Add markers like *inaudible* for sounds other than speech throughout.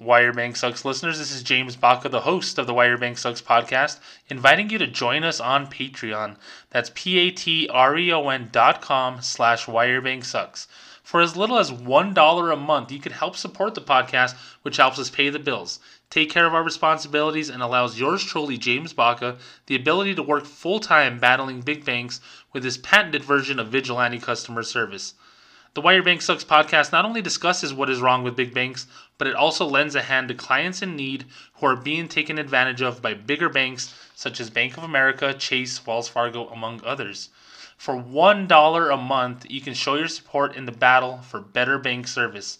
Why Your Bank Sucks listeners. This is James Baca, the host of the Wire Why Your Bank Sucks podcast, inviting you to join us on Patreon. That's P-A-T-R-E-O-N dot com slash Why Your Bank Sucks. For as little as $1 a month, you can help support the podcast, which helps us pay the bills, take care of our responsibilities, and allows yours truly, James Baca, the ability to work full-time battling big banks with his patented version of vigilante customer service. The Why Your Bank Sucks podcast not only discusses what is wrong with big banks, but it also lends a hand to clients in need who are being taken advantage of by bigger banks such as Bank of America, Chase, Wells Fargo, among others. For $1 a month, you can show your support in the battle for better bank service.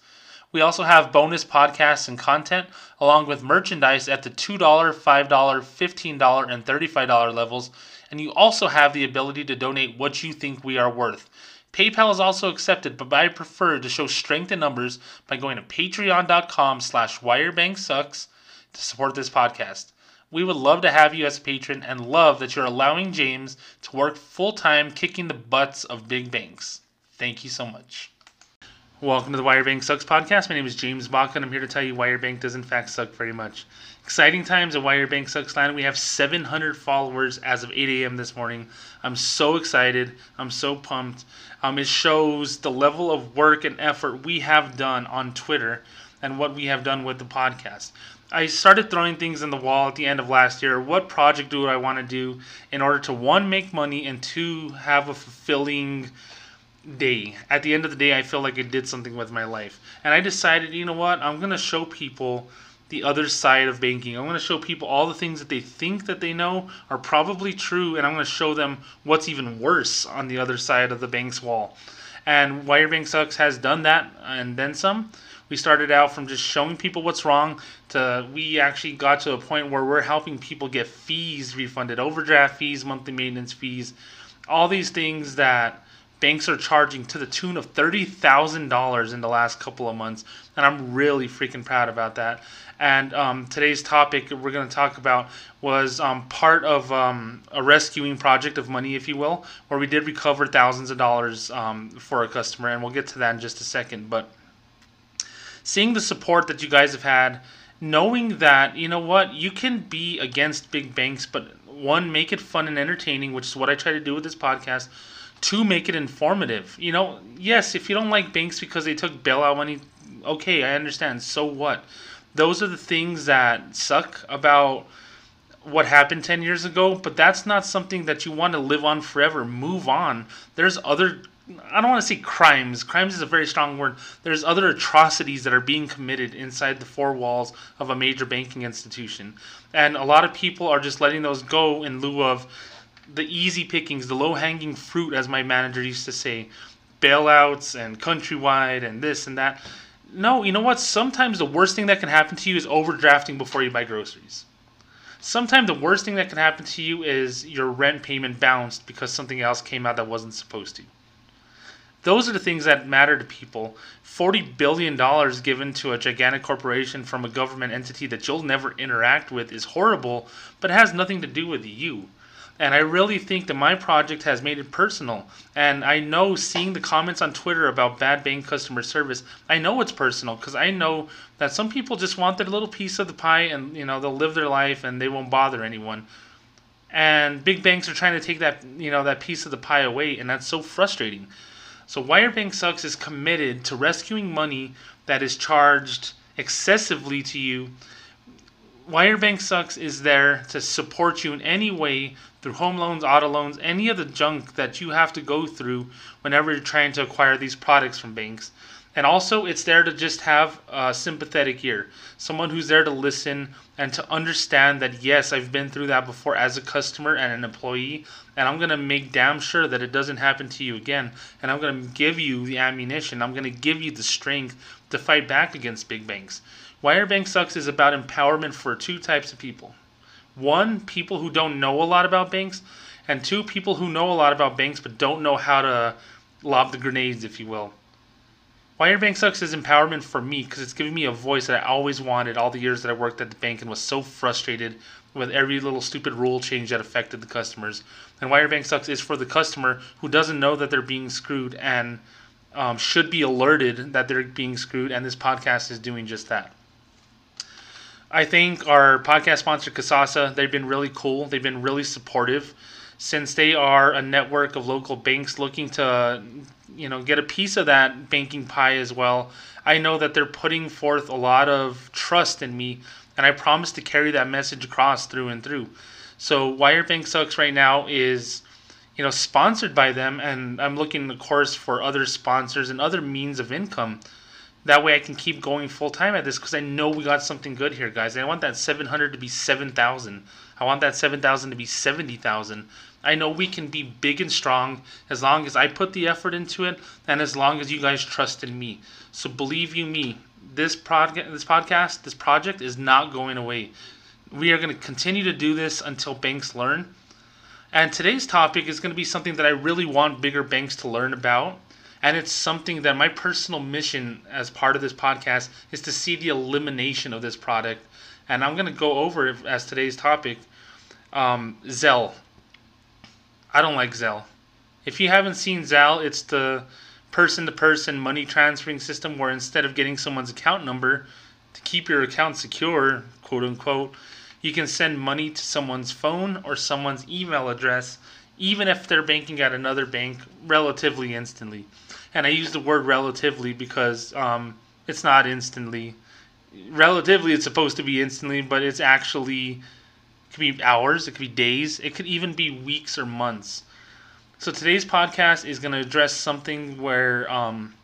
We also have bonus podcasts and content, along with merchandise at the $2, $5, $15, and $35 levels, and you also have the ability to donate what you think we are worth. PayPal is also accepted, but I prefer to show strength in numbers by going to patreon.com slash whyyourbanksucks to support this podcast. We would love to have you as a patron and love that you're allowing James to work full time kicking the butts of big banks. Thank you so much. Welcome to the Why Your Bank Sucks podcast. My name is James Baca, and I'm here to tell you Why Your Bank does in fact suck very much. Exciting times at Why Your Bank Sucks land. We have 700 followers as of 8 a.m. this morning. I'm so excited. I'm so pumped. Um, it shows the level of work and effort we have done on Twitter and what we have done with the podcast. I started throwing things in the wall at the end of last year. What project do I want to do in order to one make money and two have a fulfilling day. At the end of the day, I feel like I did something with my life. And I decided, you know what? I'm going to show people the other side of banking. I'm going to show people all the things that they think that they know are probably true, and I'm going to show them what's even worse on the other side of the bank's wall. And Why Your Bank Sucks has done that and then some. We started out from just showing people what's wrong to we actually got to a point where we're helping people get fees refunded, overdraft fees, monthly maintenance fees, all these things that banks are charging to the tune of $30,000 in the last couple of months. And I'm really freaking proud about that. And um, today's topic we're going to talk about was um, part of um, a rescuing project of money, if you will, where we did recover thousands of dollars um, for a customer. And we'll get to that in just a second. But seeing the support that you guys have had, knowing that, you know what, you can be against big banks, but one, make it fun and entertaining, which is what I try to do with this podcast to make it informative. You know, yes, if you don't like banks because they took bailout money, okay, I understand. So what? Those are the things that suck about what happened 10 years ago, but that's not something that you want to live on forever. Move on. There's other I don't want to say crimes. Crimes is a very strong word. There's other atrocities that are being committed inside the four walls of a major banking institution. And a lot of people are just letting those go in lieu of the easy pickings, the low hanging fruit, as my manager used to say, bailouts and countrywide and this and that. No, you know what? Sometimes the worst thing that can happen to you is overdrafting before you buy groceries. Sometimes the worst thing that can happen to you is your rent payment bounced because something else came out that wasn't supposed to. Those are the things that matter to people. $40 billion given to a gigantic corporation from a government entity that you'll never interact with is horrible, but it has nothing to do with you. And I really think that my project has made it personal. And I know seeing the comments on Twitter about bad bank customer service, I know it's personal because I know that some people just want their little piece of the pie and you know they'll live their life and they won't bother anyone. And big banks are trying to take that you know that piece of the pie away, and that's so frustrating. So Why Your Bank Sucks is committed to rescuing money that is charged excessively to you Why Your Bank Sucks is there to support you in any way through home loans, auto loans, any of the junk that you have to go through whenever you're trying to acquire these products from banks. And also, it's there to just have a sympathetic ear. Someone who's there to listen and to understand that, yes, I've been through that before as a customer and an employee. And I'm going to make damn sure that it doesn't happen to you again. And I'm going to give you the ammunition. I'm going to give you the strength to fight back against big banks. Why Your Bank Sucks is about empowerment for two types of people. One, people who don't know a lot about banks, and two, people who know a lot about banks but don't know how to lob the grenades, if you will. Why Your Bank Sucks is empowerment for me because it's giving me a voice that I always wanted all the years that I worked at the bank and was so frustrated with every little stupid rule change that affected the customers. And Why Your Bank Sucks is for the customer who doesn't know that they're being screwed and um, should be alerted that they're being screwed, and this podcast is doing just that. I think our podcast sponsor, Kasasa, they've been really cool. They've been really supportive since they are a network of local banks looking to, you know, get a piece of that banking pie as well. I know that they're putting forth a lot of trust in me, and I promise to carry that message across through and through. So Why Your Bank Sucks right now is, you know, sponsored by them, and I'm looking, of course, for other sponsors and other means of income that way I can keep going full time at this because I know we got something good here, guys. I want that 700 to be 7,000. I want that 7,000 to be 70,000. I know we can be big and strong as long as I put the effort into it and as long as you guys trust in me. So believe you me, this project, this podcast, this project is not going away. We are going to continue to do this until banks learn. And today's topic is going to be something that I really want bigger banks to learn about and it's something that my personal mission as part of this podcast is to see the elimination of this product. And I'm going to go over it as today's topic um, Zelle. I don't like Zelle. If you haven't seen Zelle, it's the person to person money transferring system where instead of getting someone's account number to keep your account secure, quote unquote, you can send money to someone's phone or someone's email address, even if they're banking at another bank, relatively instantly and I use the word relatively because um, it's not instantly. Relatively, it's supposed to be instantly, but it's actually it could be hours, it could be days, it could even be weeks or months. So today's podcast is going to address something where um,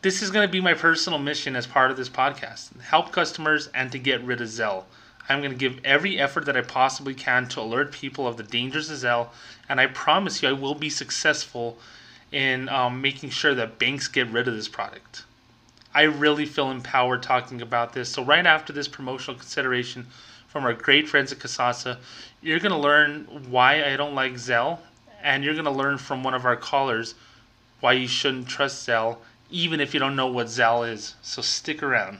this is going to be my personal mission as part of this podcast: help customers and to get rid of Zelle. I'm going to give every effort that I possibly can to alert people of the dangers of Zelle, and I promise you I will be successful in um, making sure that banks get rid of this product. I really feel empowered talking about this. So, right after this promotional consideration from our great friends at Kasasa, you're going to learn why I don't like Zelle, and you're going to learn from one of our callers why you shouldn't trust Zelle, even if you don't know what Zelle is. So, stick around.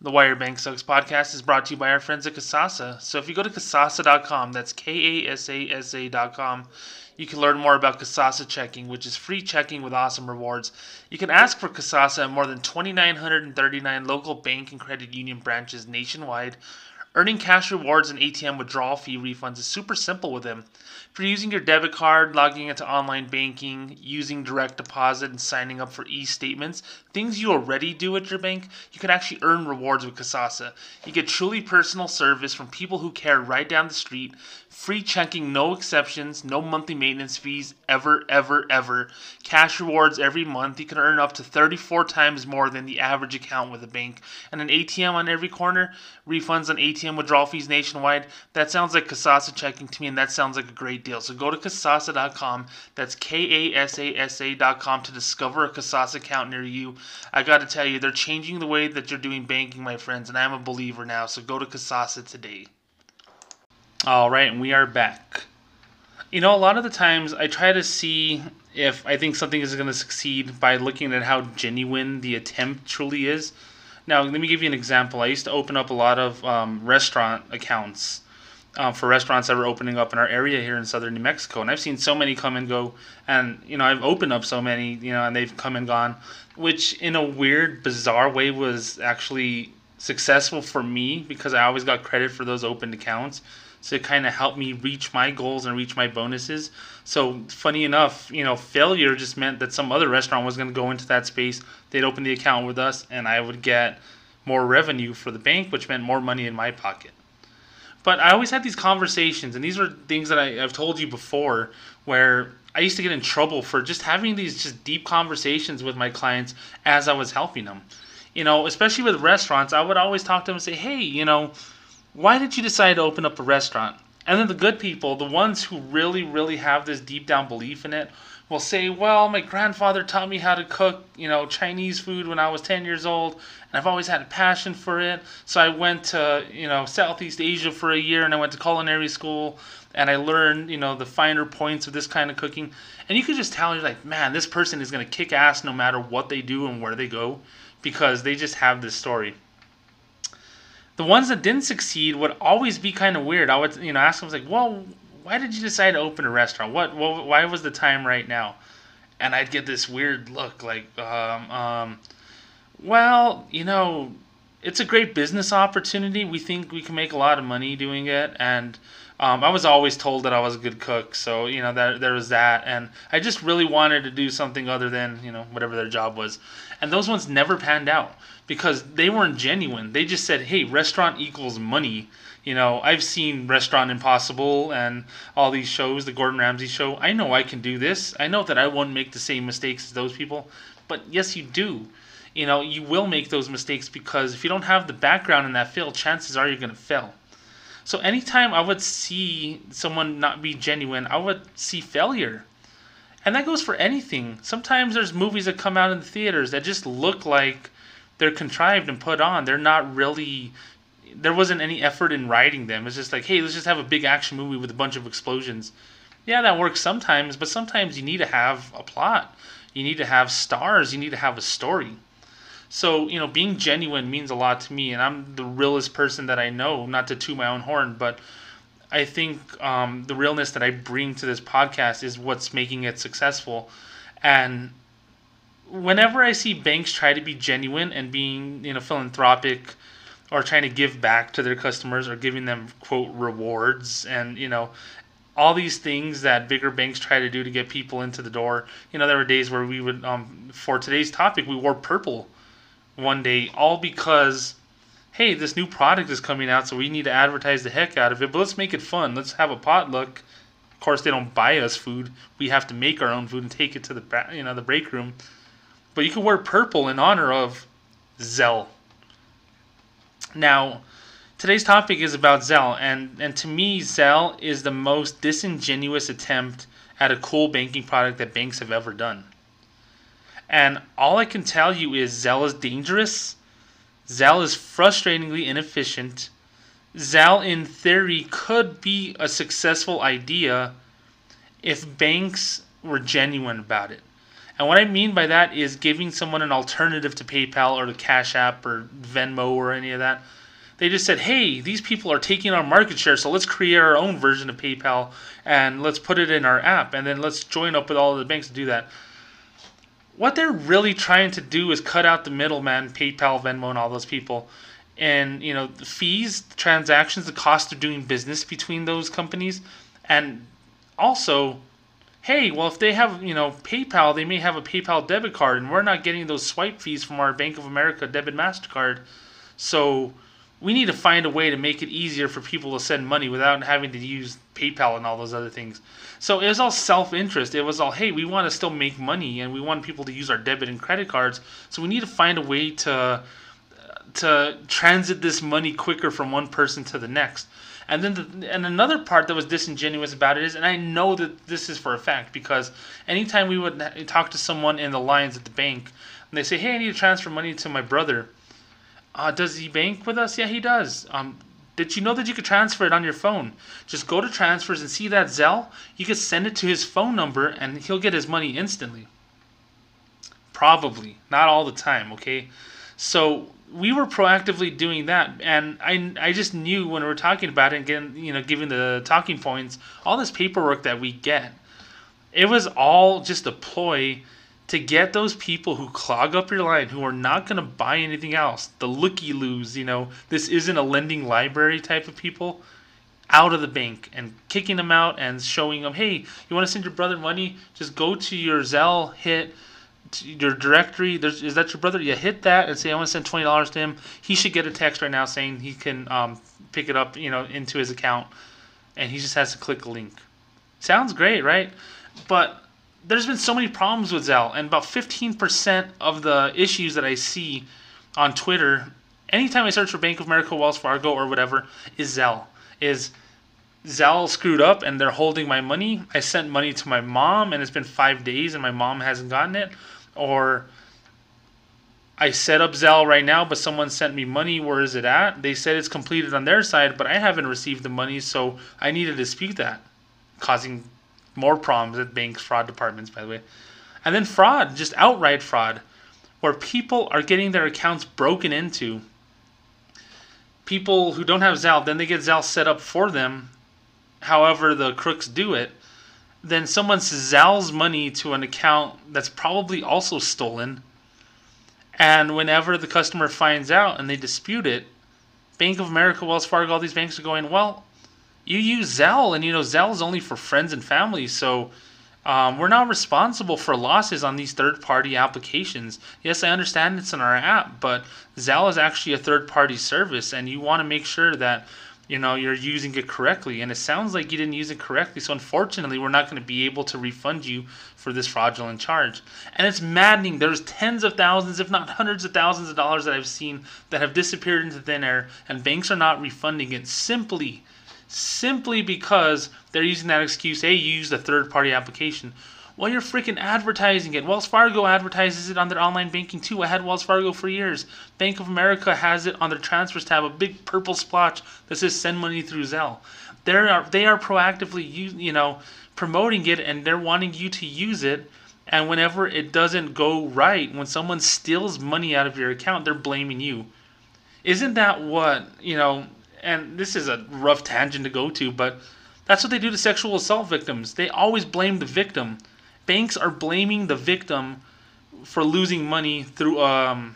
The Why Your Bank Sucks podcast is brought to you by our friends at Kasasa. So if you go to kasasa.com, that's K A S A S A.com, you can learn more about Kasasa checking, which is free checking with awesome rewards. You can ask for Kasasa at more than 2,939 local bank and credit union branches nationwide. Earning cash rewards and ATM withdrawal fee refunds is super simple with them. If you're using your debit card, logging into online banking, using direct deposit, and signing up for e statements, things you already do at your bank, you can actually earn rewards with Kasasa. You get truly personal service from people who care right down the street, free checking, no exceptions, no monthly maintenance fees, ever, ever, ever. Cash rewards every month. You can earn up to 34 times more than the average account with a bank. And an ATM on every corner, refunds on ATM withdrawal fees nationwide. That sounds like Kasasa checking to me, and that sounds like a great deal. So go to Kasasa.com. That's K A S A S A.com to discover a Kasasa account near you. I got to tell you, they're changing the way that you're doing banking, my friends, and I'm a believer now. So go to Kasasa today. All right, and we are back. You know, a lot of the times I try to see if I think something is going to succeed by looking at how genuine the attempt truly is. Now, let me give you an example. I used to open up a lot of um, restaurant accounts um, for restaurants that were opening up in our area here in southern New Mexico, and I've seen so many come and go. And you know, I've opened up so many, you know, and they've come and gone, which in a weird, bizarre way was actually successful for me because I always got credit for those opened accounts to kind of help me reach my goals and reach my bonuses. So funny enough, you know, failure just meant that some other restaurant was going to go into that space. They'd open the account with us, and I would get more revenue for the bank, which meant more money in my pocket. But I always had these conversations, and these are things that I, I've told you before, where I used to get in trouble for just having these just deep conversations with my clients as I was helping them. You know, especially with restaurants, I would always talk to them and say, "Hey, you know, why did you decide to open up a restaurant? And then the good people, the ones who really, really have this deep down belief in it, will say, Well, my grandfather taught me how to cook, you know, Chinese food when I was 10 years old, and I've always had a passion for it. So I went to, you know, Southeast Asia for a year and I went to culinary school and I learned, you know, the finer points of this kind of cooking. And you could just tell, you're like, Man, this person is going to kick ass no matter what they do and where they go because they just have this story the ones that didn't succeed would always be kind of weird. I would, you know, ask them like, "Well, why did you decide to open a restaurant? What, what why was the time right now?" And I'd get this weird look, like, um, um, well, you know, it's a great business opportunity. We think we can make a lot of money doing it, and um, I was always told that I was a good cook, so you know that there was that, and I just really wanted to do something other than you know whatever their job was, and those ones never panned out because they weren't genuine. They just said, "Hey, restaurant equals money." You know, I've seen Restaurant Impossible and all these shows, the Gordon Ramsay show. I know I can do this. I know that I won't make the same mistakes as those people, but yes, you do you know, you will make those mistakes because if you don't have the background in that field, chances are you're going to fail. So anytime I would see someone not be genuine, I would see failure. And that goes for anything. Sometimes there's movies that come out in the theaters that just look like they're contrived and put on. They're not really there wasn't any effort in writing them. It's just like, hey, let's just have a big action movie with a bunch of explosions. Yeah, that works sometimes, but sometimes you need to have a plot. You need to have stars. You need to have a story. So, you know, being genuine means a lot to me, and I'm the realest person that I know, not to toot my own horn, but I think um, the realness that I bring to this podcast is what's making it successful. And whenever I see banks try to be genuine and being, you know, philanthropic or trying to give back to their customers or giving them, quote, rewards and, you know, all these things that bigger banks try to do to get people into the door. You know, there were days where we would, um, for today's topic, we wore purple one day, all because, hey, this new product is coming out, so we need to advertise the heck out of it. But let's make it fun. Let's have a potluck. Of course, they don't buy us food. We have to make our own food and take it to the you know the break room. But you can wear purple in honor of Zelle. Now, today's topic is about Zelle, and and to me, Zelle is the most disingenuous attempt at a cool banking product that banks have ever done. And all I can tell you is Zelle is dangerous. Zelle is frustratingly inefficient. Zelle, in theory, could be a successful idea if banks were genuine about it. And what I mean by that is giving someone an alternative to PayPal or the Cash App or Venmo or any of that. They just said, hey, these people are taking our market share, so let's create our own version of PayPal and let's put it in our app and then let's join up with all of the banks to do that what they're really trying to do is cut out the middleman, PayPal, Venmo, and all those people. And you know the fees, the transactions, the cost of doing business between those companies, and also, hey, well if they have you know PayPal, they may have a PayPal debit card, and we're not getting those swipe fees from our Bank of America debit Mastercard, so we need to find a way to make it easier for people to send money without having to use PayPal and all those other things. So it was all self interest. It was all, hey, we want to still make money and we want people to use our debit and credit cards. So we need to find a way to to transit this money quicker from one person to the next. And then the, and another part that was disingenuous about it is, and I know that this is for a fact because anytime we would talk to someone in the lines at the bank, and they say, "Hey, I need to transfer money to my brother," uh, does he bank with us? Yeah, he does. Um, did you know that you could transfer it on your phone? Just go to transfers and see that Zelle. You could send it to his phone number and he'll get his money instantly. Probably, not all the time, okay? So we were proactively doing that, and I, I just knew when we were talking about it and getting, you know, giving the talking points, all this paperwork that we get, it was all just a ploy to get those people who clog up your line, who are not going to buy anything else, the looky loos, you know, this isn't a lending library type of people, out of the bank and kicking them out and showing them, hey, you want to send your brother money? Just go to your Zelle, hit your directory. There's, is that your brother? You hit that and say, I want to send twenty dollars to him. He should get a text right now saying he can um, pick it up, you know, into his account, and he just has to click a link. Sounds great, right? But there's been so many problems with Zelle, and about 15% of the issues that I see on Twitter, anytime I search for Bank of America, Wells Fargo, or whatever, is Zelle. Is Zelle screwed up and they're holding my money? I sent money to my mom and it's been five days and my mom hasn't gotten it. Or I set up Zelle right now, but someone sent me money. Where is it at? They said it's completed on their side, but I haven't received the money, so I need to dispute that, causing more problems at banks, fraud departments, by the way. And then fraud, just outright fraud, where people are getting their accounts broken into. People who don't have Zelle, then they get Zelle set up for them, however the crooks do it. Then someone Zelle's money to an account that's probably also stolen. And whenever the customer finds out and they dispute it, Bank of America, Wells Fargo, all these banks are going, well, you use Zelle, and you know Zelle is only for friends and family, so um, we're not responsible for losses on these third-party applications. Yes, I understand it's in our app, but Zelle is actually a third-party service, and you want to make sure that you know you're using it correctly. And it sounds like you didn't use it correctly. So unfortunately we're not going to be able to refund you for this fraudulent charge. And it's maddening. There's tens of thousands if not hundreds of thousands of dollars that i've seen that have disappeared into thin air and banks are not refunding it simply simply because they're using that excuse hey you used a third party application well, you're freaking advertising it. Wells Fargo advertises it on their online banking too. I had Wells Fargo for years. Bank of America has it on their transfers tab, a big purple splotch that says send money through Zelle. They are they are proactively you you know promoting it and they're wanting you to use it. And whenever it doesn't go right, when someone steals money out of your account, they're blaming you. Isn't that what you know? And this is a rough tangent to go to, but that's what they do to sexual assault victims. They always blame the victim banks are blaming the victim for losing money through um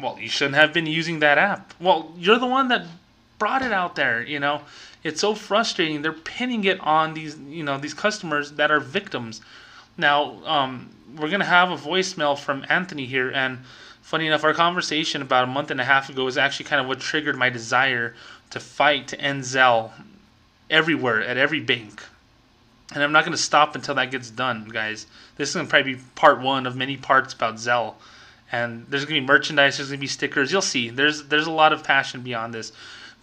well you shouldn't have been using that app. Well you're the one that brought it out there you know? It's so frustrating. They're pinning it on these you know these customers that are victims. Now um, we're gonna have a voicemail from anthony here and funny enough our conversation about a month and a half ago is actually kind of what triggered my desire to fight to end zelle everywhere at every bank and I'm not going to stop until that gets done, guys. This is going to probably be part one of many parts about Zelle. And there's going to be merchandise, there's going to be stickers. You'll see. There's there's a lot of passion beyond this.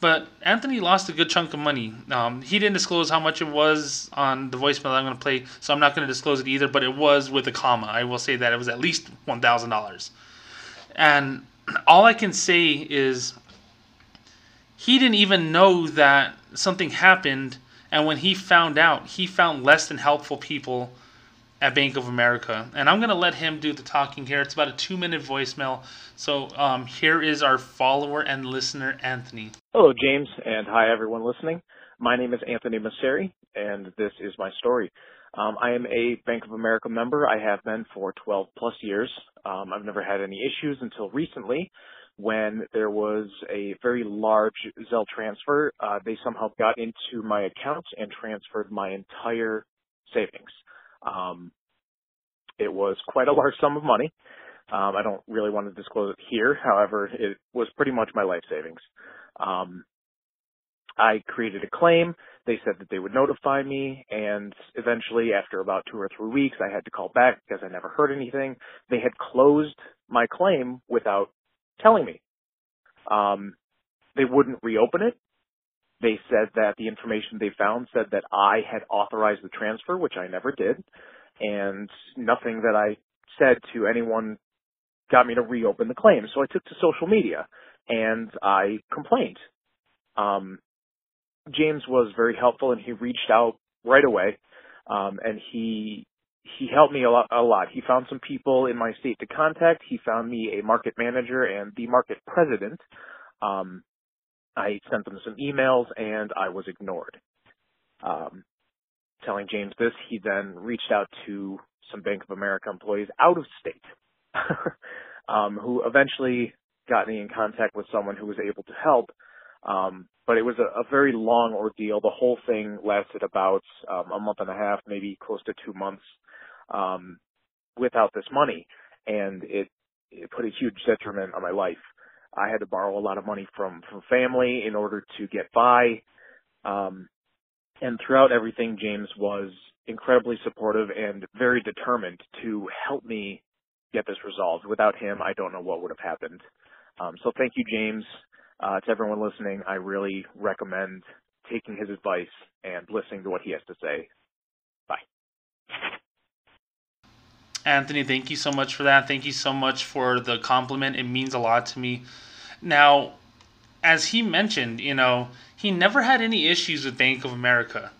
But Anthony lost a good chunk of money. Um, he didn't disclose how much it was on the voicemail I'm going to play, so I'm not going to disclose it either. But it was with a comma. I will say that it was at least one thousand dollars. And all I can say is he didn't even know that something happened and when he found out, he found less than helpful people at Bank of America. And I'm going to let him do the talking here. It's about a two minute voicemail. So um, here is our follower and listener, Anthony. Hello, James, and hi, everyone listening. My name is Anthony Masseri, and this is my story. Um, I am a Bank of America member. I have been for 12 plus years. Um, I've never had any issues until recently when there was a very large Zelle transfer. Uh, they somehow got into my account and transferred my entire savings. Um, it was quite a large sum of money. Um, I don't really want to disclose it here. However, it was pretty much my life savings. Um, I created a claim. They said that they would notify me, and eventually, after about two or three weeks, I had to call back because I never heard anything. They had closed my claim without telling me. Um, they wouldn't reopen it. They said that the information they found said that I had authorized the transfer, which I never did, and nothing that I said to anyone got me to reopen the claim. So I took to social media and I complained. Um, James was very helpful and he reached out right away. Um, and he he helped me a lot, a lot. He found some people in my state to contact. He found me a market manager and the market president. Um, I sent them some emails and I was ignored. Um, telling James this, he then reached out to some Bank of America employees out of state, *laughs* um, who eventually got me in contact with someone who was able to help. Um, but it was a, a, very long ordeal. The whole thing lasted about um, a month and a half, maybe close to two months um, without this money, and it, it put a huge detriment on my life. I had to borrow a lot of money from from family in order to get by. Um, and throughout everything, James was incredibly supportive and very determined to help me get this resolved. Without him, I don't know what would have happened. Um, so thank you, James. Uh, to everyone listening, I really recommend taking his advice and listening to what he has to say. Anthony, thank you so much for that. Thank you so much for the compliment. It means a lot to me. Now, as he mentioned, you know, he never had any issues with Bank of America.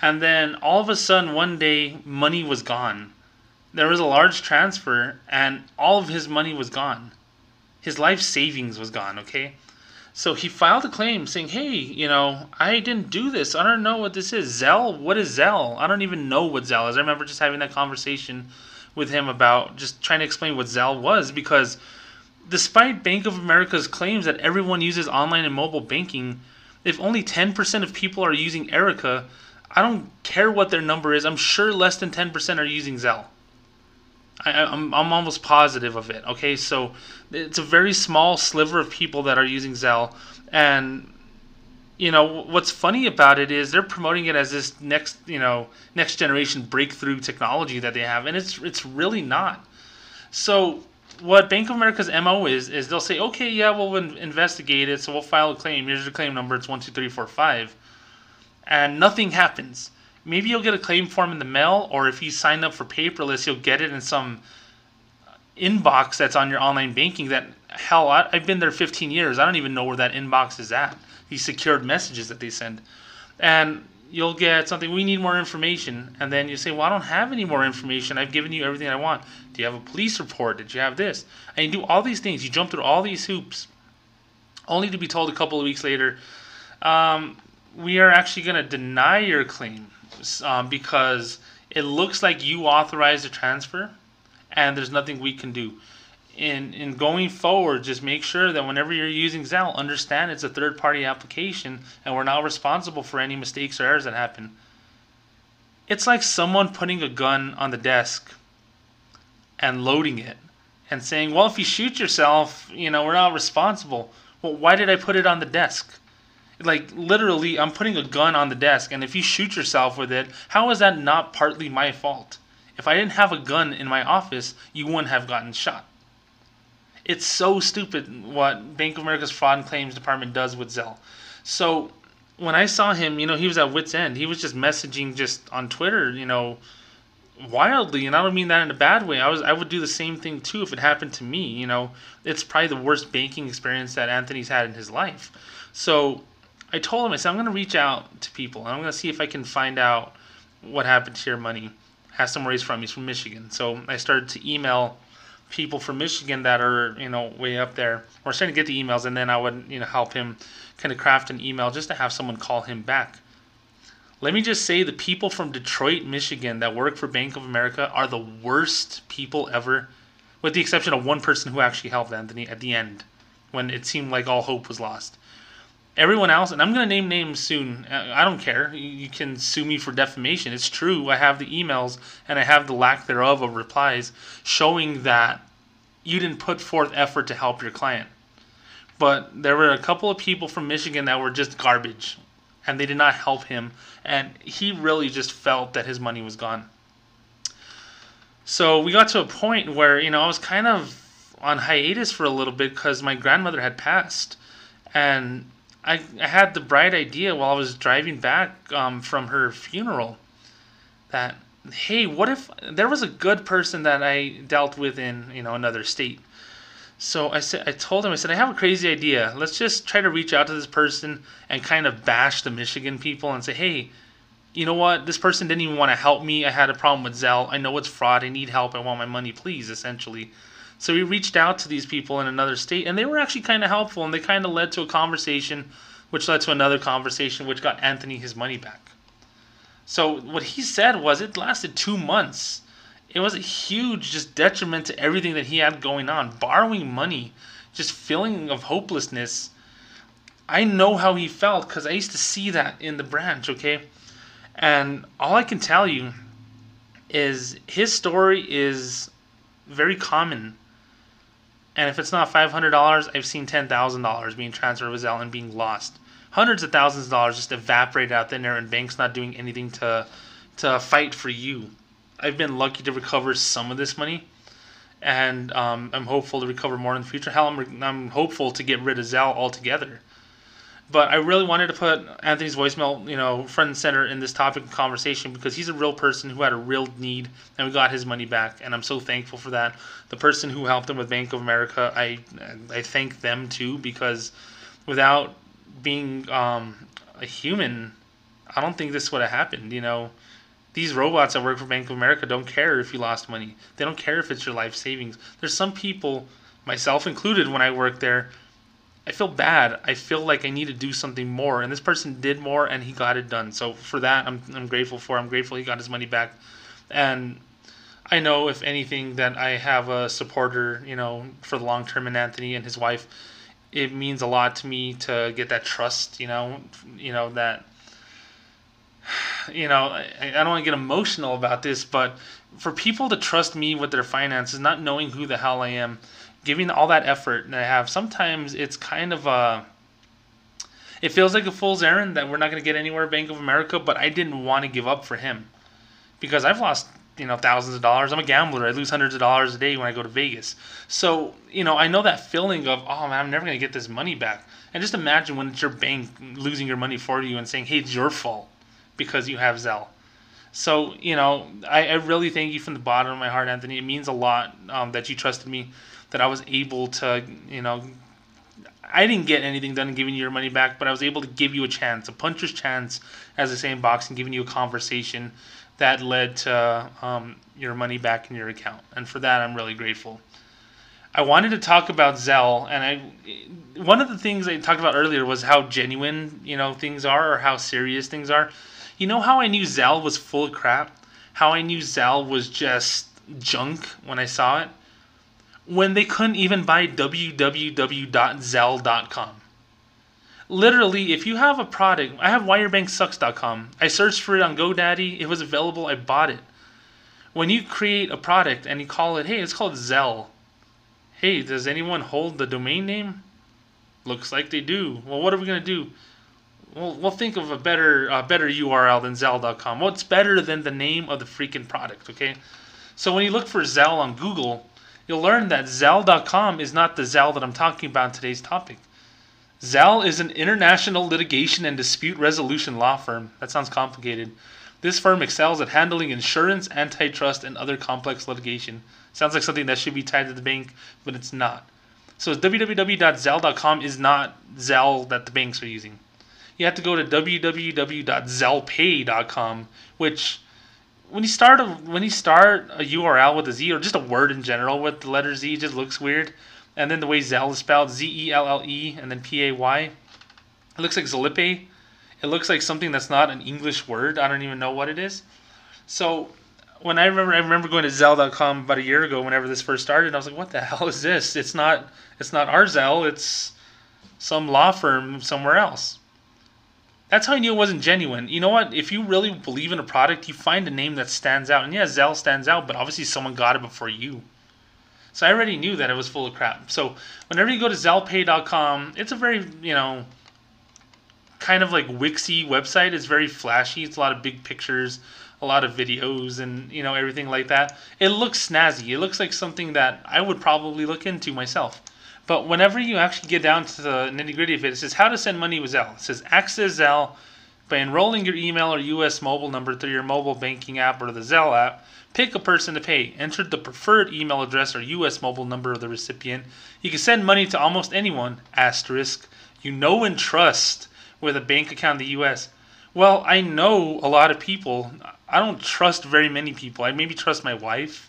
And then all of a sudden, one day, money was gone. There was a large transfer, and all of his money was gone. His life savings was gone, okay? So he filed a claim saying, hey, you know, I didn't do this. I don't know what this is. Zelle? What is Zelle? I don't even know what Zelle is. I remember just having that conversation with him about just trying to explain what Zelle was because despite Bank of America's claims that everyone uses online and mobile banking, if only 10% of people are using Erica, I don't care what their number is. I'm sure less than 10% are using Zelle. I, am I'm, I'm almost positive of it. Okay, so it's a very small sliver of people that are using Zelle, and you know what's funny about it is they're promoting it as this next you know next generation breakthrough technology that they have, and it's it's really not. So what Bank of America's mo is is they'll say, okay, yeah, we'll investigate it, so we'll file a claim. Here's your claim number. It's one two three four five, and nothing happens. Maybe you'll get a claim form in the mail, or if you sign up for paperless, you'll get it in some inbox that's on your online banking. That hell, I, I've been there 15 years. I don't even know where that inbox is at. These secured messages that they send, and you'll get something. We need more information, and then you say, "Well, I don't have any more information. I've given you everything I want. Do you have a police report? Did you have this?" And you do all these things. You jump through all these hoops, only to be told a couple of weeks later, um, "We are actually going to deny your claim um, because it looks like you authorized the transfer, and there's nothing we can do." in in going forward, just make sure that whenever you're using Zelle, understand it's a third party application and we're not responsible for any mistakes or errors that happen. It's like someone putting a gun on the desk and loading it and saying, "Well, if you shoot yourself, you know, we're not responsible." Well, why did I put it on the desk? Like literally, I'm putting a gun on the desk and if you shoot yourself with it, how is that not partly my fault? If I didn't have a gun in my office, you wouldn't have gotten shot. It's so stupid what Bank of America's fraud and claims department does with Zelle. So when I saw him, you know, he was at wit's end. He was just messaging just on Twitter, you know, wildly, and I don't mean that in a bad way. I was I would do the same thing too if it happened to me. You know, it's probably the worst banking experience that Anthony's had in his life. So I told him I said I'm going to reach out to people and I'm going to see if I can find out what happened to your money. Ask him where he's from. He's from Michigan. So I started to email people from Michigan that are you know way up there. We're starting to get the emails, and then I would you know help him kind of craft an email just to have someone call him back. Let me just say the people from Detroit, Michigan that work for Bank of America are the worst people ever, with the exception of one person who actually helped Anthony at the end when it seemed like all hope was lost. Everyone else, and I'm going to name names soon. Uh, I don't care. You can sue me for defamation. It's true. I have the emails and I have the lack thereof of replies showing that you didn't put forth effort to help your client. But there were a couple of people from Michigan that were just garbage and they did not help him. And he really just felt that his money was gone. So we got to a point where, you know, I was kind of on hiatus for a little bit because my grandmother had passed. And I, I had the bright idea while I was driving back um, from her funeral that hey, what if there was a good person that I dealt with in you know another state? So I said I told him I said I have a crazy idea. Let's just try to reach out to this person and kind of bash the Michigan people and say, hey, you know what? This person didn't even want to help me. I had a problem with Zelle. I know it's fraud. I need help. I want my money, please. Essentially. So we reached out to these people in another state, and they were actually kind of helpful, and they kind of led to a conversation, which led to another conversation, which got Anthony his money back. So what he said was it lasted two months. It was a huge just detriment to everything that he had going on. Borrowing money, just feeling of hopelessness. I know how he felt because I used to see that in the branch, okay? And all I can tell you is his story is very common and if it's not $500, I've seen $10,000 being transferred with Zelle and being lost. Hundreds of thousands of dollars just evaporate out there and banks not doing anything to to fight for you. I've been lucky to recover some of this money, and um, I'm hopeful to recover more in the future. Hell, I'm, I'm hopeful to get rid of Zelle altogether. But I really wanted to put Anthony's voicemail, you know, front and center in this topic of conversation because he's a real person who had a real need, and we got his money back, and I'm so thankful for that. The person who helped him with Bank of America, I I thank them too because without being um, a human, I don't think this would have happened. You know, these robots that work for Bank of America don't care if you lost money. They don't care if it's your life savings. There's some people, myself included, when I worked there I feel bad. I feel like I need to do something more, and this person did more, and he got it done. So for that, I'm I'm grateful for. I'm grateful he got his money back, and I know if anything that I have a supporter, you know, for the long term in Anthony and his wife. It means a lot to me to get that trust, you know, you know that you know, I, I don't want to get emotional about this, but for people to trust me with their finances, not knowing who the hell I am, giving all that effort that I have, sometimes it's kind of a. It feels like a fool's errand that we're not going to get anywhere Bank of America, but I didn't want to give up for him because I've lost you know thousands of dollars. I'm a gambler. I lose hundreds of dollars a day when I go to Vegas. So you know I know that feeling of oh man, I'm never gonna get this money back. And just imagine when it's your bank losing your money for you and saying hey it's your fault because you have Zelle. So, you know, I, I really thank you from the bottom of my heart, Anthony. It means a lot um, that you trusted me, that I was able to, you know, I didn't get anything done giving you your money back, but I was able to give you a chance, a puncher's chance, as they say in boxing, giving you a conversation that led to um, your money back in your account. And for that, I'm really grateful. I wanted to talk about Zelle, and I one of the things I talked about earlier was how genuine you know things are, or how serious things are. You know how I knew Zelle was full of crap? How I knew Zelle was just junk when I saw it? When they couldn't even buy www.zelle.com. Literally, if you have a product, I have whyyourbanksucks.com. I searched for it on GoDaddy, it was available, I bought it. When you create a product and you call it, hey, it's called Zelle. Hey, does anyone hold the domain name? Looks like they do. Well, what are we going to do? we'll, we'll think of a better uh, better URL than Zelle.com. What's better than the name of the freaking product? Okay, so when you look for Zelle on Google, you'll learn that Zelle.com is not the Zelle that I'm talking about in today's topic. Zelle is an international litigation and dispute resolution law firm. That sounds complicated. This firm excels at handling insurance, antitrust, and other complex litigation. Sounds like something that should be tied to the bank, but it's not. So www.zelle.com is not Zelle that the banks are using you have to go to www.zellepay.com, which when you start a when you start a URL with a Z or just a word in general with the letter Z just looks weird. And then the way Zelle is spelled Z E L L E and then P A Y, it looks like Zalipe. It looks like something that's not an English word. I don't even know what it is. So when I remember I remember going to Zelle.com about a year ago whenever this first started, I was like, what the hell is this? It's not it's not our Zelle, it's some law firm somewhere else. That's how I knew it wasn't genuine. You know what? If you really believe in a product, you find a name that stands out. And yeah, Zelle stands out, but obviously someone got it before you. So I already knew that it was full of crap. So whenever you go to ZellePay.com, it's a very, you know, kind of like Wixy website. It's very flashy. It's a lot of big pictures, a lot of videos, and, you know, everything like that. It looks snazzy. It looks like something that I would probably look into myself. But whenever you actually get down to the nitty gritty of it, it says how to send money with Zelle. It says access Zelle by enrolling your email or US mobile number through your mobile banking app or the Zelle app. Pick a person to pay. Enter the preferred email address or US mobile number of the recipient. You can send money to almost anyone, asterisk, you know and trust with a bank account in the US. Well, I know a lot of people. I don't trust very many people. I maybe trust my wife,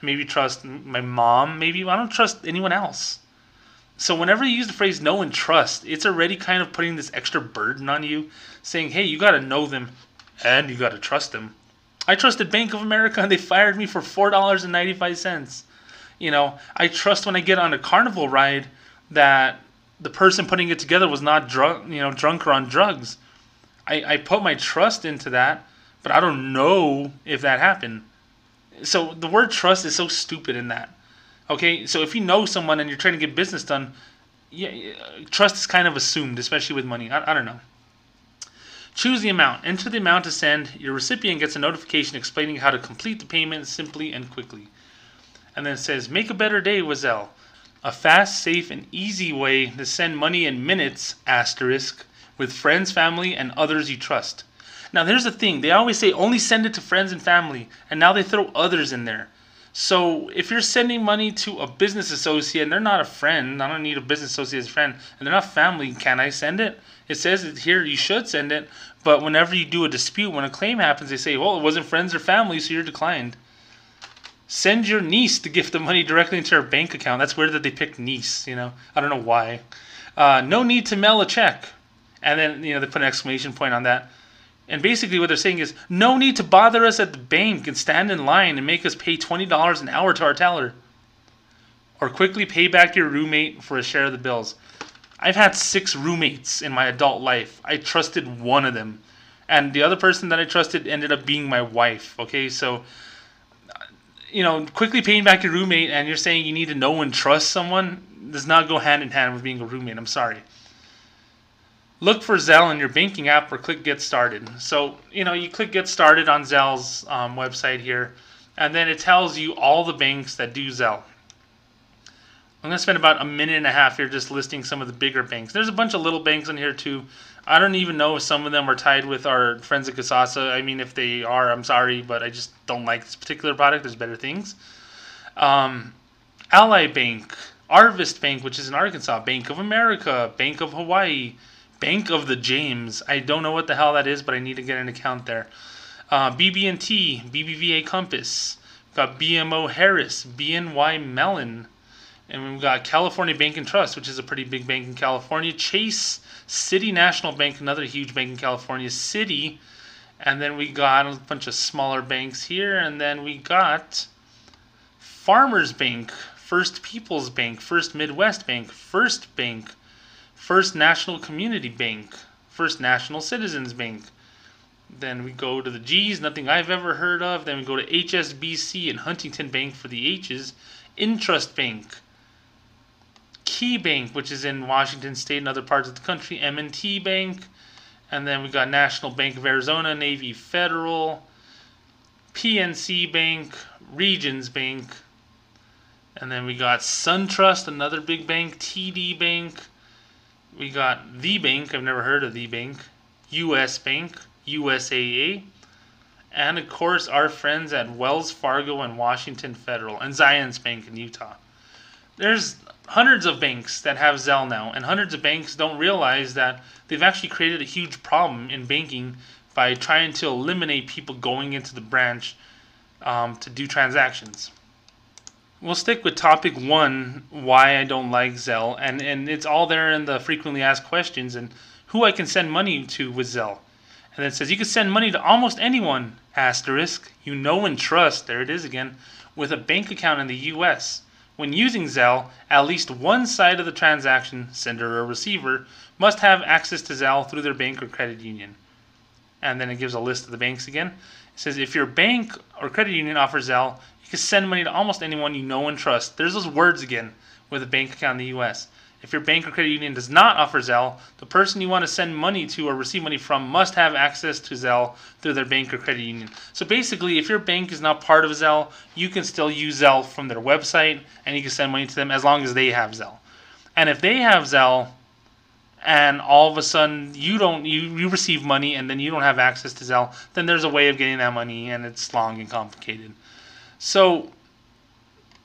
maybe trust my mom, maybe I don't trust anyone else. So whenever you use the phrase know and trust, it's already kind of putting this extra burden on you, saying, hey, you got to know them and you got to trust them. I trusted Bank of America and they fired me for $4.95. You know, I trust when I get on a carnival ride that the person putting it together was not drunk, you know, drunk or on drugs. I, I put my trust into that, but I don't know if that happened. So the word trust is so stupid in that. Okay, so if you know someone and you're trying to get business done, yeah, trust is kind of assumed, especially with money. I, I don't know. Choose the amount. Enter the amount to send. Your recipient gets a notification explaining how to complete the payment simply and quickly. And then it says, Make a better day with A fast, safe, and easy way to send money in minutes, asterisk, with friends, family, and others you trust. Now, there's the thing. They always say only send it to friends and family, and now they throw others in there. So if you're sending money to a business associate and they're not a friend, I don't need a business associate as a friend, and they're not family, can I send it? It says it here you should send it, but whenever you do a dispute, when a claim happens, they say, well, it wasn't friends or family, so you're declined. Send your niece to gift the money directly into her bank account. That's weird that they picked niece, you know. I don't know why. Uh, no need to mail a check. And then, you know, they put an exclamation point on that. And basically, what they're saying is no need to bother us at the bank and stand in line and make us pay $20 an hour to our teller. Or quickly pay back your roommate for a share of the bills. I've had six roommates in my adult life. I trusted one of them. And the other person that I trusted ended up being my wife. Okay, so, you know, quickly paying back your roommate and you're saying you need to know and trust someone does not go hand in hand with being a roommate. I'm sorry look for Zelle in your banking app or click Get Started. So, you know, you click Get Started on Zelle's um, website here, and then it tells you all the banks that do Zelle. I'm going to spend about a minute and a half here just listing some of the bigger banks. There's a bunch of little banks in here too. I don't even know if some of them are tied with our friends at Kasasa. I mean, if they are, I'm sorry, but I just don't like this particular product. There's better things. Um, Ally Bank, Arvest Bank, which is in Arkansas, Bank of America, Bank of Hawaii, Bank of the James. I don't know what the hell that is, but I need to get an account there. Uh, BB&T, BBVA Compass. We've got BMO Harris, BNY Mellon. And we've got California Bank and Trust, which is a pretty big bank in California. Chase, City National Bank, another huge bank in California. Citi. And then we got a bunch of smaller banks here. And then we got Farmers Bank, First People's Bank, First Midwest Bank, First Bank, First National Community Bank, First National Citizens Bank. Then we go to the G's, nothing I've ever heard of. Then we go to HSBC and Huntington Bank for the H's. Intrust Bank, Key Bank, which is in Washington State and other parts of the country. M&T Bank, and then we got National Bank of Arizona, Navy Federal, PNC Bank, Regions Bank, and then we got SunTrust, another big bank, TD Bank, we got the bank. I've never heard of the bank. U.S. Bank, USAA, and of course our friends at Wells Fargo and Washington Federal and Zions Bank in Utah. There's hundreds of banks that have Zelle now, and hundreds of banks don't realize that they've actually created a huge problem in banking by trying to eliminate people going into the branch um, to do transactions. We'll stick with topic one, why I don't like Zelle, and, and it's all there in the frequently asked questions and who I can send money to with Zelle. And then it says you can send money to almost anyone, asterisk, you know and trust, there it is again, with a bank account in the US. When using Zelle, at least one side of the transaction, sender or receiver, must have access to Zelle through their bank or credit union. And then it gives a list of the banks again. It says if your bank or credit union offers Zelle, can send money to almost anyone you know and trust. There's those words again with a bank account in the US. If your bank or credit union does not offer Zelle, the person you want to send money to or receive money from must have access to Zelle through their bank or credit union. So basically, if your bank is not part of Zelle, you can still use Zelle from their website and you can send money to them as long as they have Zelle. And if they have Zelle, and all of a sudden you don't you, you receive money and then you don't have access to Zelle, then there's a way of getting that money and it's long and complicated. So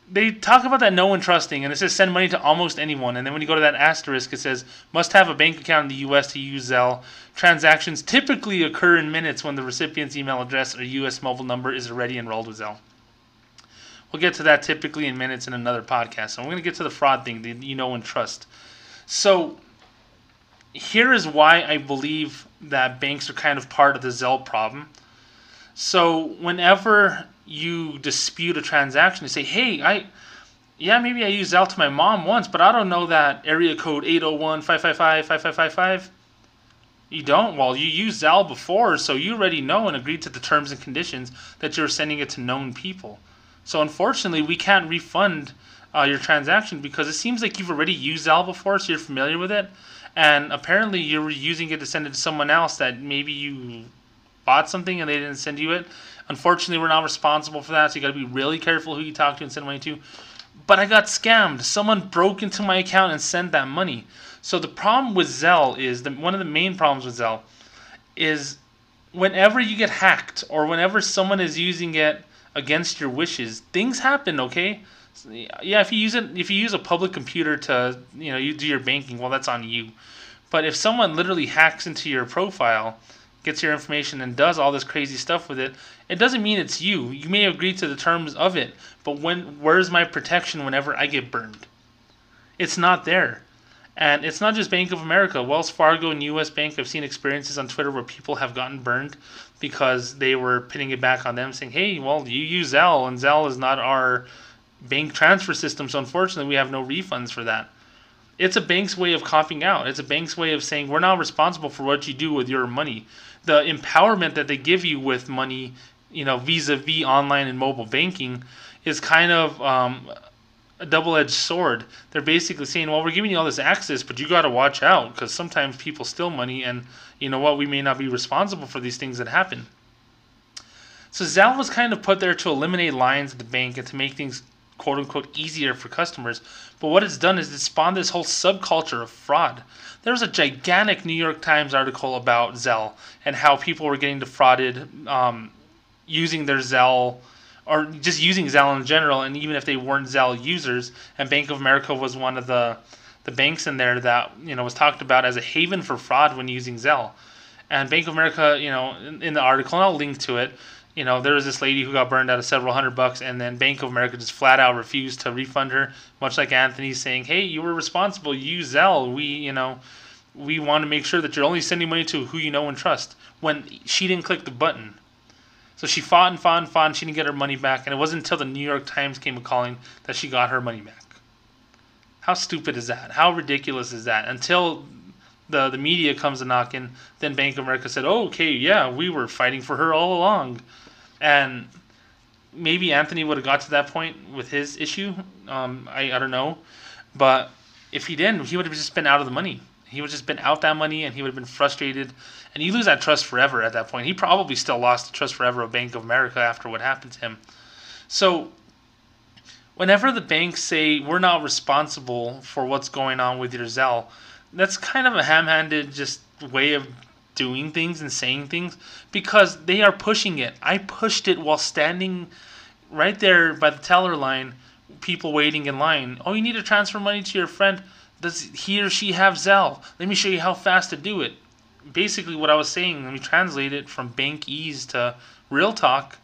they talk about that no one trusting, and it says send money to almost anyone. And then when you go to that asterisk, it says must have a bank account in the U.S. to use Zelle. Transactions typically occur in minutes when the recipient's email address or U.S. mobile number is already enrolled with Zelle. We'll get to that typically in minutes in another podcast. So we're going to get to the fraud thing, the you know and trust. So here is why I believe that banks are kind of part of the Zelle problem. So whenever you dispute a transaction and say, hey, I, yeah, maybe I used Zelle to my mom once, but I don't know that area code 801 555 5555. You don't? Well, you used Zelle before, so you already know and agreed to the terms and conditions that you're sending it to known people. So unfortunately, we can't refund uh, your transaction because it seems like you've already used Zelle before, so you're familiar with it. And apparently, you're using it to send it to someone else that maybe you bought something and they didn't send you it. Unfortunately, we're not responsible for that, so you got to be really careful who you talk to and send money to. But I got scammed. Someone broke into my account and sent that money. So the problem with Zelle is the, one of the main problems with Zelle is whenever you get hacked or whenever someone is using it against your wishes, things happen. Okay. Yeah, if you use it, if you use a public computer to, you know, you do your banking, well, that's on you. But if someone literally hacks into your profile gets your information and does all this crazy stuff with it, it doesn't mean it's you. You may agree to the terms of it, but when where's my protection whenever I get burned? It's not there. And it's not just Bank of America. Wells Fargo and US Bank, I've seen experiences on Twitter where people have gotten burned because they were pinning it back on them, saying, hey, well, you use Zelle, and Zelle is not our bank transfer system, so unfortunately, we have no refunds for that. It's a bank's way of copying out. It's a bank's way of saying, we're not responsible for what you do with your money. The empowerment that they give you with money, you know, vis a vis online and mobile banking, is kind of um, a double-edged sword. They're basically saying, "Well, we're giving you all this access, but you got to watch out because sometimes people steal money, and you know what? We may not be responsible for these things that happen." So Zelle was kind of put there to eliminate lines at the bank and to make things "quote unquote" easier for customers. But what it's done is it spawned this whole subculture of fraud. There was a gigantic New York Times article about Zelle and how people were getting defrauded um, using their Zelle or just using Zelle in general, and even if they weren't Zelle users, and Bank of America was one of the the banks in there that you know was talked about as a haven for fraud when using Zelle. And Bank of America, you know, in, in the article, and I'll link to it. You know, there was this lady who got burned out of several hundred bucks, and then Bank of America just flat out refused to refund her. Much like Anthony saying, "Hey, you were responsible. Use Zelle. We, you know, we want to make sure that you're only sending money to who you know and trust." When she didn't click the button, so she fought and fought and fought, and she didn't get her money back. And it wasn't until the New York Times came a calling that she got her money back. How stupid is that? How ridiculous is that? Until the the media comes a knocking, then Bank of America said, "Oh, okay, yeah, we were fighting for her all along," and maybe Anthony would have got to that point with his issue. Um, I I don't know, but if he didn't, he would have just been out of the money. He would just been out that money, and he would have been frustrated and you lose that trust forever at that point. He probably still lost the trust forever of Bank of America after what happened to him. So, whenever the banks say we're not responsible for what's going on with your Zelle, that's kind of a ham-handed just way of doing things and saying things because they are pushing it. I pushed it while standing right there by the teller line, people waiting in line. Oh, you need to transfer money to your friend. Does he or she have Zelle? Let me show you how fast to do it basically what I was saying, let me translate it from bank ease to real talk.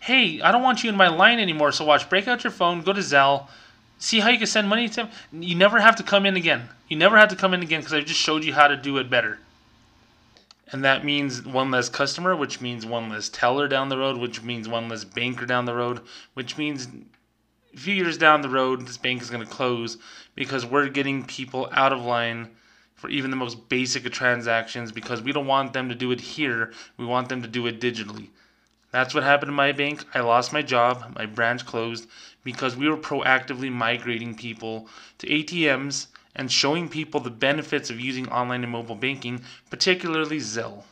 Hey, I don't want you in my line anymore, so watch, break out your phone, go to Zelle, see how you can send money to him. You never have to come in again. You never have to come in again because I just showed you how to do it better. And that means one less customer, which means one less teller down the road, which means one less banker down the road, which means few years down the road, this bank is going to close because we're getting people out of line for even the most basic of transactions because we don't want them to do it here. We want them to do it digitally. That's what happened to my bank. I lost my job, my branch closed because we were proactively migrating people to ATMs and showing people the benefits of using online and mobile banking, particularly Zelle.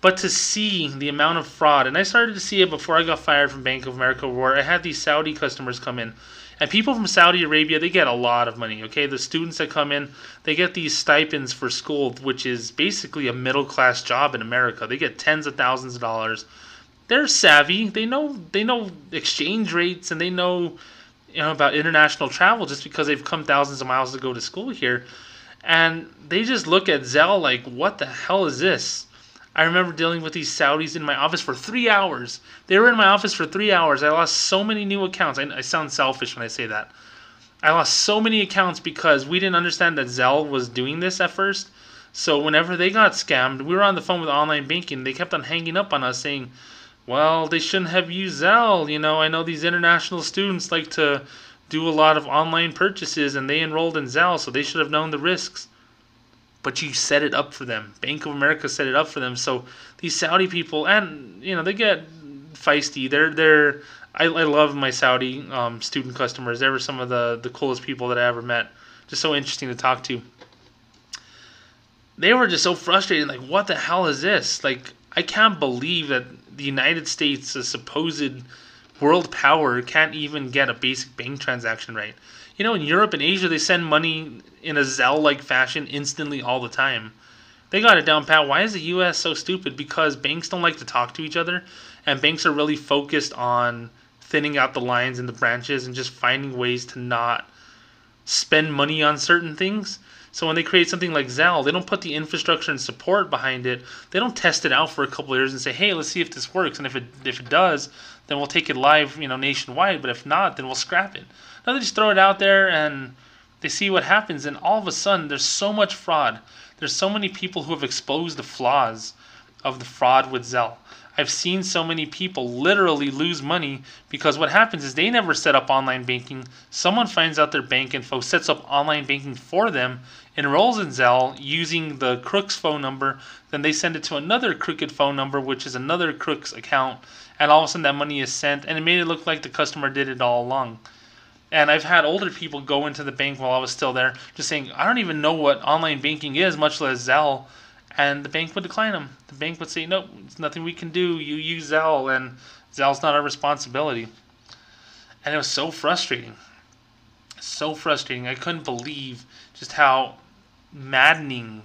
But to see the amount of fraud, and I started to see it before I got fired from Bank of America, where I had these Saudi customers come in and people from Saudi Arabia, they get a lot of money, okay? The students that come in, they get these stipends for school, which is basically a middle class job in America. They get tens of thousands of dollars. They're savvy. They know they know exchange rates and they know you know about international travel just because they've come thousands of miles to go to school here. And they just look at Zelle like, what the hell is this? I remember dealing with these Saudis in my office for three hours. They were in my office for three hours. I lost so many new accounts. I, I sound selfish when I say that. I lost so many accounts because we didn't understand that Zelle was doing this at first. So whenever they got scammed, we were on the phone with online banking. They kept on hanging up on us saying, well, they shouldn't have used Zelle. You know, I know these international students like to do a lot of online purchases and they enrolled in Zelle, so they should have known the risks but you set it up for them. Bank of America set it up for them. So these Saudi people, and you know, they get feisty. They're they're. I, I love my Saudi um, student customers. They were some of the the coolest people that I ever met. Just so interesting to talk to. They were just so frustrated. Like, what the hell is this? Like, I can't believe that the United States, a supposed world power, can't even get a basic bank transaction right. You know, in Europe and Asia, they send money in a Zelle like fashion instantly all the time. They got it down pat. Why is the US so stupid? Because banks don't like to talk to each other, and banks are really focused on thinning out the lines in the branches and just finding ways to not spend money on certain things. So when they create something like Zelle, they don't put the infrastructure and support behind it. They don't test it out for a couple of years and say, "Hey, let's see if this works." And if it if it does, then we'll take it live, you know, nationwide. But if not, then we'll scrap it. Now they just throw it out there and They see what happens, and all of a sudden, there's so much fraud. There's so many people who have exposed the flaws of the fraud with Zelle. I've seen so many people literally lose money because what happens is they never set up online banking. Someone finds out their bank info, sets up online banking for them, enrolls in Zelle using the Crook's phone number, then they send it to another crooked phone number, which is another Crook's account, and all of a sudden that money is sent, and it made it look like the customer did it all along. And I've had older people go into the bank while I was still there, just saying, I don't even know what online banking is, much less Zelle and the bank would decline them. The bank would say, "Nope, it's nothing we can do. You use Zelle, and Zelle's not our responsibility." And it was so frustrating, so frustrating. I couldn't believe just how maddening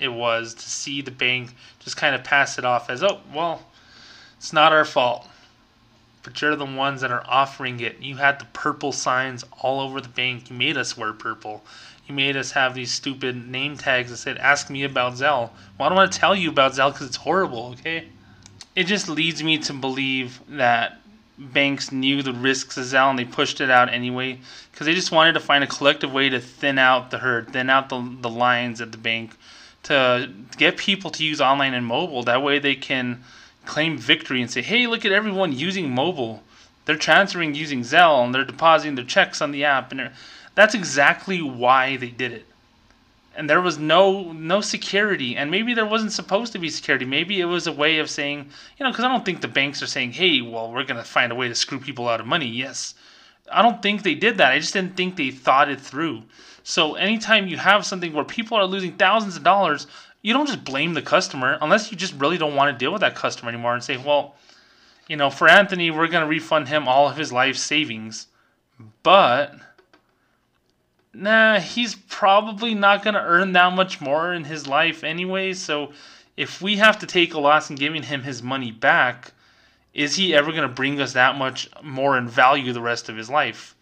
it was to see the bank just kind of pass it off as, "Oh, well, it's not our fault." But you're the ones that are offering it. You had the purple signs all over the bank. You made us wear purple You made us have these stupid name tags that said "Ask me about Zelle." Well, I don't want to tell you about Zelle because it's horrible. Okay, it just leads me to believe that banks knew the risks of Zelle and they pushed it out anyway because they just wanted to find a collective way to thin out the herd, thin out the the lines at the bank, to get people to use online and mobile. That way they can claim victory and say, "Hey, look at everyone using mobile." They're transferring using Zelle and they're depositing their checks on the app and that's exactly why they did it. And there was no no security, and maybe there wasn't supposed to be security. Maybe it was a way of saying, you know, because I don't think the banks are saying, "Hey, well, we're gonna find a way to screw people out of money." Yes, I don't think they did that. I just didn't think they thought it through. So anytime you have something where people are losing thousands of dollars, you don't just blame the customer unless you just really don't want to deal with that customer anymore and say, well, you know, for Anthony, we're going to refund him all of his life savings. But nah, he's probably not going to earn that much more in his life anyway. So if we have to take a loss in giving him his money back, is he ever going to bring us that much more in value the rest of his life?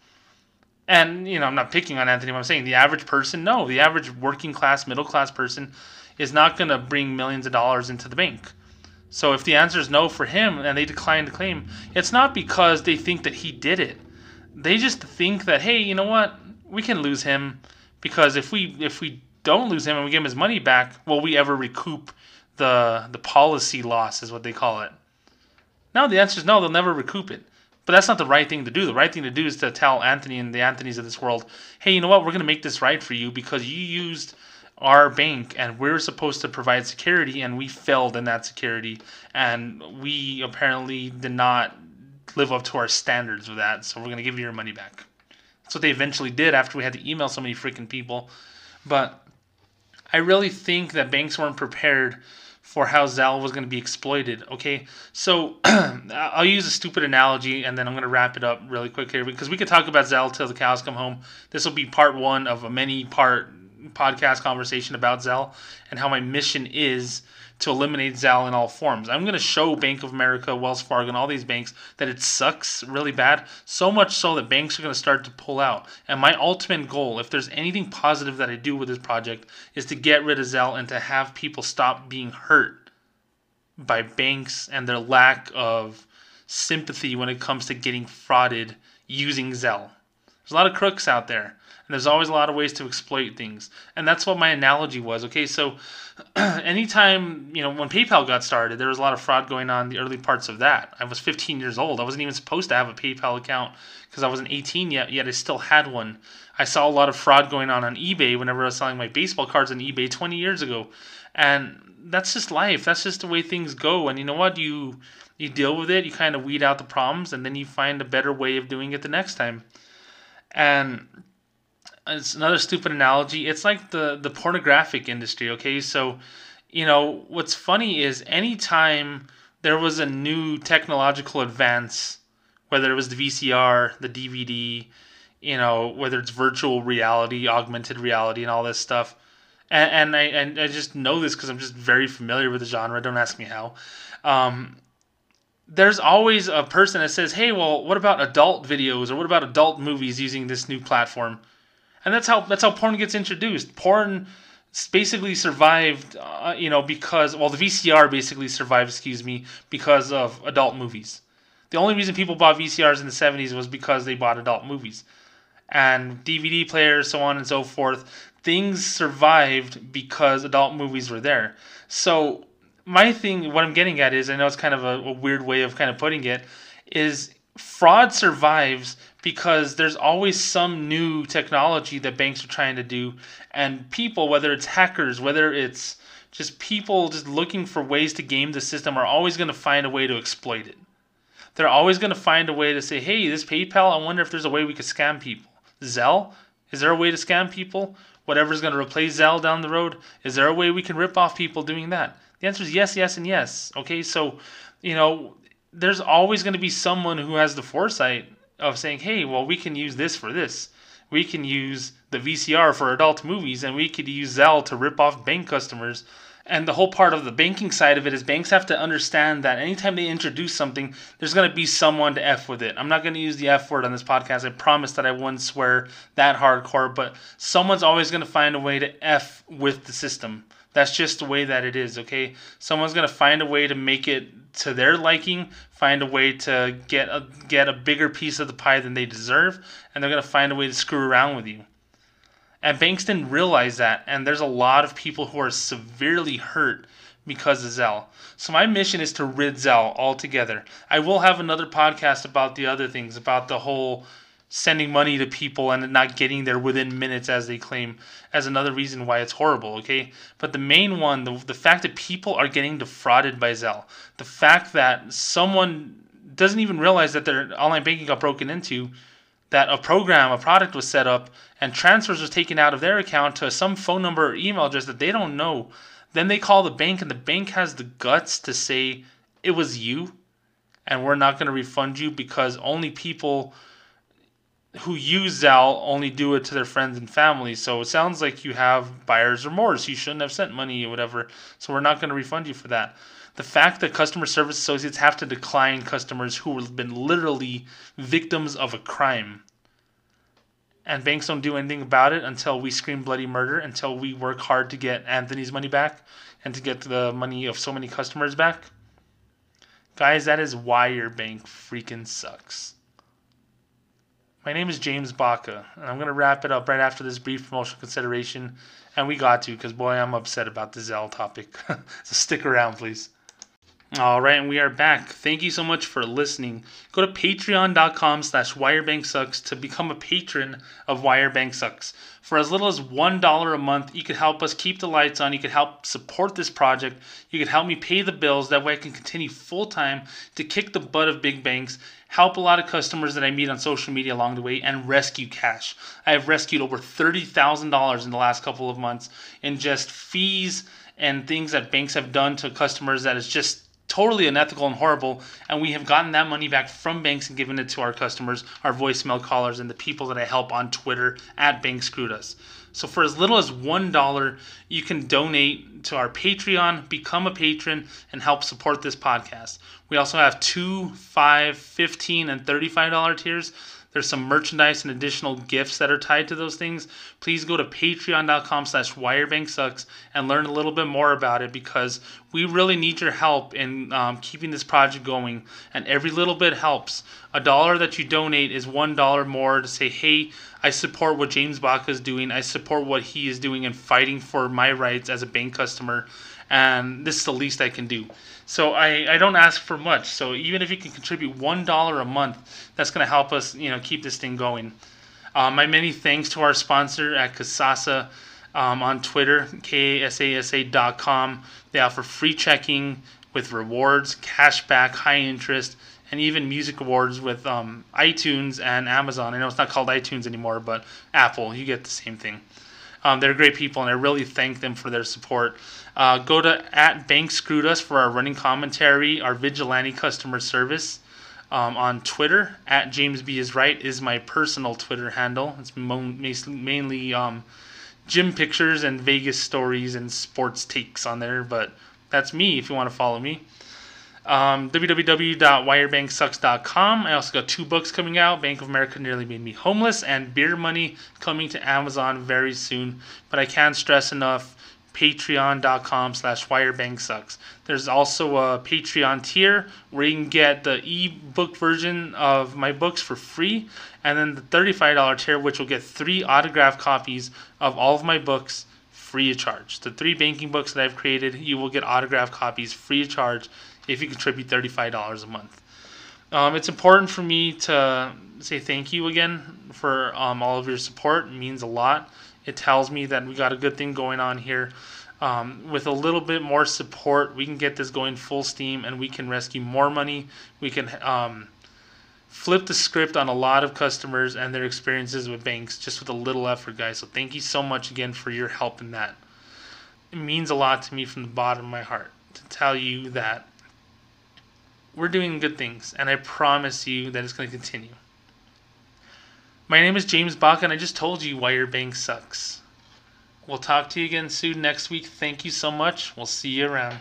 And, you know, I'm not picking on Anthony, I'm saying the average person, no. The average working class, middle class person is not going to bring millions of dollars into the bank. So if the answer is no for him and they decline to claim, it's not because they think that he did it. They just think that, hey, you know what? we can lose him because if we if we don't lose him and we give him his money back, will we ever recoup the the policy loss is what they call it? No, the answer is no, they'll never recoup it. But that's not the right thing to do. The right thing to do is to tell Anthony and the Anthonys of this world, hey, you know what? We're going to make this right for you because you used our bank and we're supposed to provide security and we failed in that security and we apparently did not live up to our standards with that. So we're going to give you your money back. That's what they eventually did after we had to email so many freaking people. But I really think that banks weren't prepared for how Zelle was going to be exploited. Okay, so *clears throat* I'll use a stupid analogy and then I'm going to wrap it up really quick here because we could talk about Zelle till the cows come home. This will be part one of a many part podcast conversation about Zelle and how my mission is to eliminate Zelle in all forms. I'm going to show Bank of America, Wells Fargo, and all these banks that it sucks really bad, so much so that banks are going to start to pull out. And my ultimate goal, if there's anything positive that I do with this project, is to get rid of Zelle and to have people stop being hurt by banks and their lack of sympathy when it comes to getting frauded using Zelle. There's a lot of crooks out there, and there's always a lot of ways to exploit things. And that's what my analogy was. Okay, so *clears throat* anytime you know when PayPal got started, there was a lot of fraud going on in the early parts of that. I was 15 years old. I wasn't even supposed to have a PayPal account because I wasn't 18 yet. Yet I still had one. I saw a lot of fraud going on on eBay whenever I was selling my baseball cards on eBay 20 years ago, and that's just life. That's just the way things go. And you know what? You you deal with it. You kind of weed out the problems, and then you find a better way of doing it the next time. And it's another stupid analogy. It's like the the pornographic industry. Okay, so you know what's funny is anytime there was a new technological advance, whether it was the VCR, the DVD, you know, whether it's virtual reality, augmented reality, and all this stuff. And, and I and I just know this because I'm just very familiar with the genre. Don't ask me how. Um, there's always a person that says, "Hey, well, what about adult videos or what about adult movies using this new platform?" And that's how that's how porn gets introduced. Porn basically survived, uh, you know, because well, the VCR basically survived, excuse me, because of adult movies. The only reason people bought VCRs in the '70s was because they bought adult movies, and DVD players, so on and so forth. Things survived because adult movies were there. So my thing, what I'm getting at is, I know it's kind of a, a weird way of kind of putting it, is fraud survives because there's always some new technology that banks are trying to do, and people, whether it's hackers, whether it's just people just looking for ways to game the system, are always going to find a way to exploit it. They're always going to find a way to say, hey, this PayPal, I wonder if there's a way we could scam people. Zelle, is there a way to scam people? Whatever's going to replace Zelle down the road, is there a way we can rip off people doing that? The answer is yes, yes, and yes. Okay, so, you know, there's always going to be someone who has the foresight of saying, hey, well, we can use this for this. We can use the VCR for adult movies, and we could use Zelle to rip off bank customers and the whole part of the banking side of it is banks have to understand that anytime they introduce something, there's going to be someone to F with it. I'm not going to use the F word on this podcast. I promise that I wouldn't swear that hardcore, but someone's always going to find a way to F with the system. That's just the way that it is, okay? Someone's going to find a way to make it to their liking, find a way to get a, get a bigger piece of the pie than they deserve, and they're going to find a way to screw around with you. And banks didn't realize that, and there's a lot of people who are severely hurt because of Zelle. So my mission is to rid Zelle altogether. I will have another podcast about the other things, about the whole sending money to people and not getting there within minutes as they claim as another reason why it's horrible okay but the main one the, the fact that people are getting defrauded by zelle the fact that someone doesn't even realize that their online banking got broken into that a program, a product was set up and transfers was taken out of their account to some phone number or email address that they don't know. Then they call the bank and the bank has the guts to say it was you and we're not going to refund you because only people who use Zelle only do it to their friends and family. So it sounds like you have buyer's remorse. You shouldn't have sent money or whatever. So we're not going to refund you for that the fact that customer service associates have to decline customers who have been literally victims of a crime and banks don't do anything about it until we scream bloody murder until we work hard to get anthony's money back and to get the money of so many customers back guys that is why your bank freaking sucks my name is james baca and i'm going to wrap it up right after this brief promotional consideration and we got to because boy i'm upset about the zelle topic. *laughs* So stick around please all right, and we are back. Thank you so much for listening. Go to patreon.com slash whyyourbanksucks to become a patron of Why Your Bank Sucks. For as little as $1 a month, you could help us keep the lights on. You could help support this project. You could help me pay the bills. That way I can continue full time to kick the butt of big banks, help a lot of customers that I meet on social media along the way, and rescue cash. I have rescued over $30,000 in the last couple of months in just fees and things that banks have done to customers that is just totally unethical and horrible. And we have gotten that money back from banks and given it to our customers, our voicemail callers, and the people that I help on Twitter at Bank Screwed Us. So for as little as $1, you can donate to our Patreon, become a patron, and help support this podcast. We also have two, five, 15, and $35 tiers. There's some merchandise and additional gifts that are tied to those things. Please go to patreon.com slash whyyourbanksucks and learn a little bit more about it because we really need your help in um, keeping this project going. And every little bit helps. A dollar that you donate is one dollar more to say, hey, I support what James Baca is doing. I support what he is doing and fighting for my rights as a bank customer. And this is the least I can do. So I, I don't ask for much. So even if you can contribute one dollar a month, that's going to help us, you know, keep this thing going. Uh, my many thanks to our sponsor at Kasasa um, on Twitter, kasasa.com. They offer free checking with rewards, cashback, high interest, and even music awards with um, iTunes and Amazon. I know it's not called iTunes anymore, but Apple, you get the same thing. Um, they're great people, and I really thank them for their support. Uh, go to at Bank Screwed Us for our running commentary, our vigilante customer service. Um, on Twitter, at James B is right is my personal Twitter handle. It's mainly um, gym pictures and Vegas stories and sports takes on there, but that's me if you want to follow me. Um, www.whyyourbanksucks.com. I also got two books coming out Bank of America Nearly Made Me Homeless and Beer Money coming to Amazon very soon. But I can't stress enough patreon.com slash whyyourbanksucks. There's also a Patreon tier where you can get the e-book version of my books for free, and then the $35 tier, which will get three autographed copies of all of my books free of charge. The three banking books that I've created, you will get autographed copies free of charge if you contribute $35 a month. Um, it's important for me to say thank you again for um, all of your support. It means a lot. It tells me that we got a good thing going on here. Um, with a little bit more support, we can get this going full steam and we can rescue more money. We can um, flip the script on a lot of customers and their experiences with banks just with a little effort, guys. So thank you so much again for your help in that. It means a lot to me from the bottom of my heart to tell you that we're doing good things, and I promise you that it's going to continue. My name is James Baca, and I just told you why your bank sucks. We'll talk to you again soon next week. Thank you so much. We'll see you around.